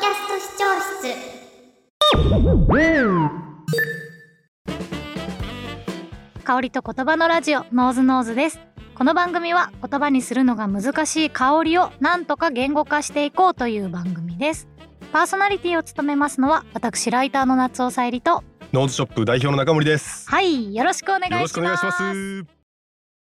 キャスト視聴室。香りと言葉のラジオノーズノーズです。この番組は言葉にするのが難しい香りをなんとか言語化していこうという番組です。パーソナリティを務めますのは私ライターの夏尾さゆりと。ノーズショップ代表の中森です。はいよろしくお願いします。よろしくお願いします。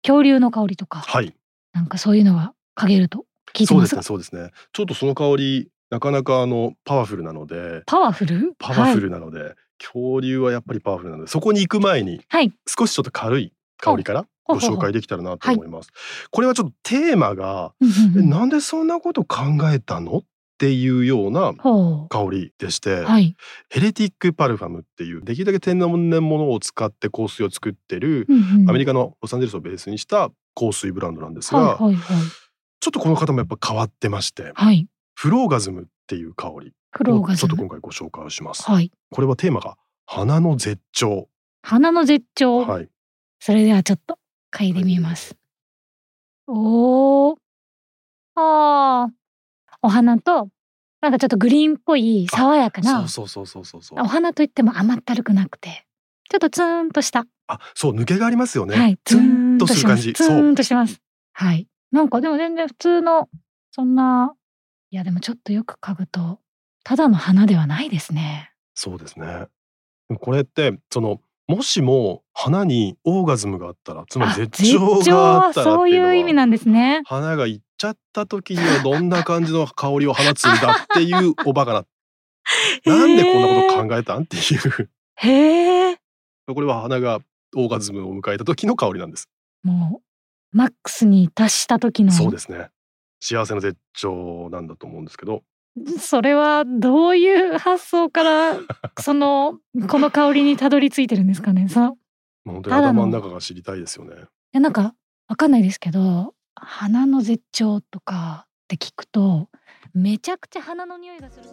恐竜の香りとか、はい、なんかそういうのは嗅げると聞いてますがそうですね、そうですね。ちょっとその香りなかなかあのパワフルなので、パワフル？パワフルなので、恐竜はやっぱりパワフルなので、そこに行く前にはい、少しちょっと軽い香りからご紹介できたらなと思います。これはちょっとテーマが、なんでそんなこと考えたの？っていうようなほ香りでして、うはい、ヘレティックパルファムっていうできるだけ天然物を使って香水を作ってる、うんうん。アメリカのロサンゼルスをベースにした香水ブランドなんですが、はいはいはい。ちょっとこの方もやっぱ変わってまして、はいフローガズムっていう香りフローをちょっと今回ご紹介をします。はいこれはテーマが花の絶頂。花の絶頂、はい。それではちょっと嗅いでみます、おーあーお花となんかちょっとグリーンっぽい爽やかなそうそうそうそうそう。お花といっても甘ったるくなくてちょっとツーンとした、あ、そう抜けがありますよね。はいツンとする感じ。ツー。ンとしますはいなんかでも全然普通のそんないやでもちょっとよく嗅ぐとただの花ではないですねそうですね。これってそのもしも花にオーガズムがあったら、つまりあ絶頂があったらそうっていう意味なんですね花が行っちゃった時にはどんな感じの香りを放つんだっていうおバカな。なんでこんなこと考えたんっていう。へえこれは花がオーガズムを迎えた時の香りなんです。もうマックスに達した時のそうですね。幸せの絶頂なんだと思うんですけど、それはどういう発想から そのこの香りにたどり着いてるんですかねその。本当に頭の中が知りたいですよね。やなんかわかんないですけど花の絶頂とかって聞くとめちゃくちゃ花の匂いがする。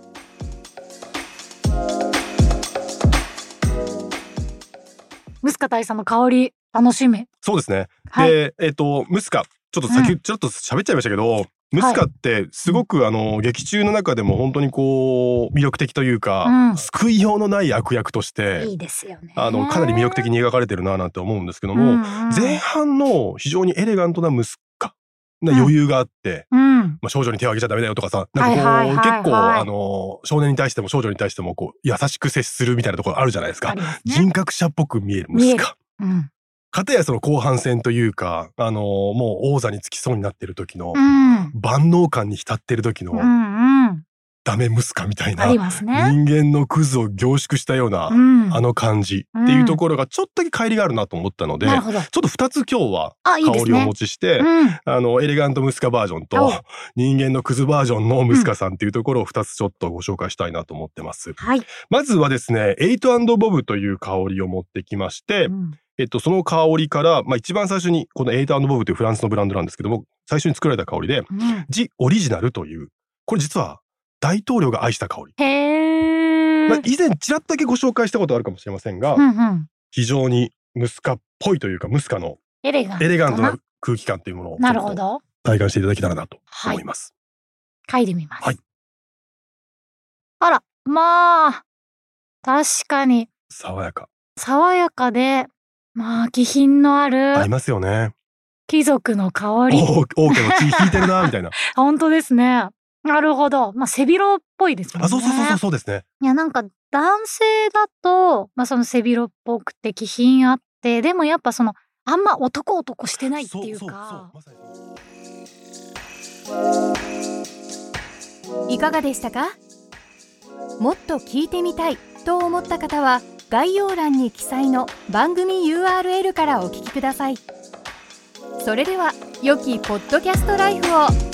ムスカ大佐の香り楽しみ。そうですね。はい。で、えっ、とムスカちょっと先、うちょっと喋っちゃいましたけど、ムスカってすごく、あの劇中の中でも本当にこう魅力的というか、うん。救いようのない悪役としていいですよね。あのかなり魅力的に描かれてるななんて思うんですけども、うんうん。前半の非常にエレガントなムスカなうん。余裕があって、うん。まあ、少女に手を挙げちゃダメだよとかさなんかこう、はいはいはいはい。結構あの少年に対しても少女に対してもこう優しく接するみたいなところあるじゃないですか。ね。人格者っぽく見えるムスカ。うんかたやその後半戦というか、あのもう王座につきそうになってる時の、うん。万能感に浸ってる時のうんうん。ダメムスカみたいな、ね。人間のクズを凝縮したような、うん。あの感じっていうところがちょっとだけ乖離があるなと思ったので、なるほど。ちょっと二つ今日は香りをお持ちして、うん。あのエレガントムスカバージョンお。と人間のクズバージョンのムスカさんっていうところを二つちょっとご紹介したいなと思ってます。はい。まずはですね、エイトボブという香りを持ってきまして、うんえっと、その香りから、まあ、一番最初に、このエイトボブというフランスのブランドなんですけども、最初に作られた香りで、うん。ジ・オリジナルという、これ実は大統領が愛した香り。へえまあ、以前ちらっとだけご紹介したことあるかもしれませんが、うんうん。非常にムスカっぽいというか、ムスカのエレガントエレガントな空気感というものをなるほど。体感していただけたらなと思います。嗅いでみます。はい。あらまあ確かに。爽やか。爽やかでまあ気品のああるりますよね。貴族の香おり。王王家の血引いてるな、みたいな。本当ですね。なるほど。まあ背広っぽいですもんね。あ、そうそうそうそうそうですね。いやなんか男性だとまあその背広っぽくて気品あってでもやっぱそのあんま男男してないっていうか。いかがでしたか？もっと聞いてみたいと思った方は概要欄に記載の番組 URL からお聞きください。それでは良きポッドキャストライフを。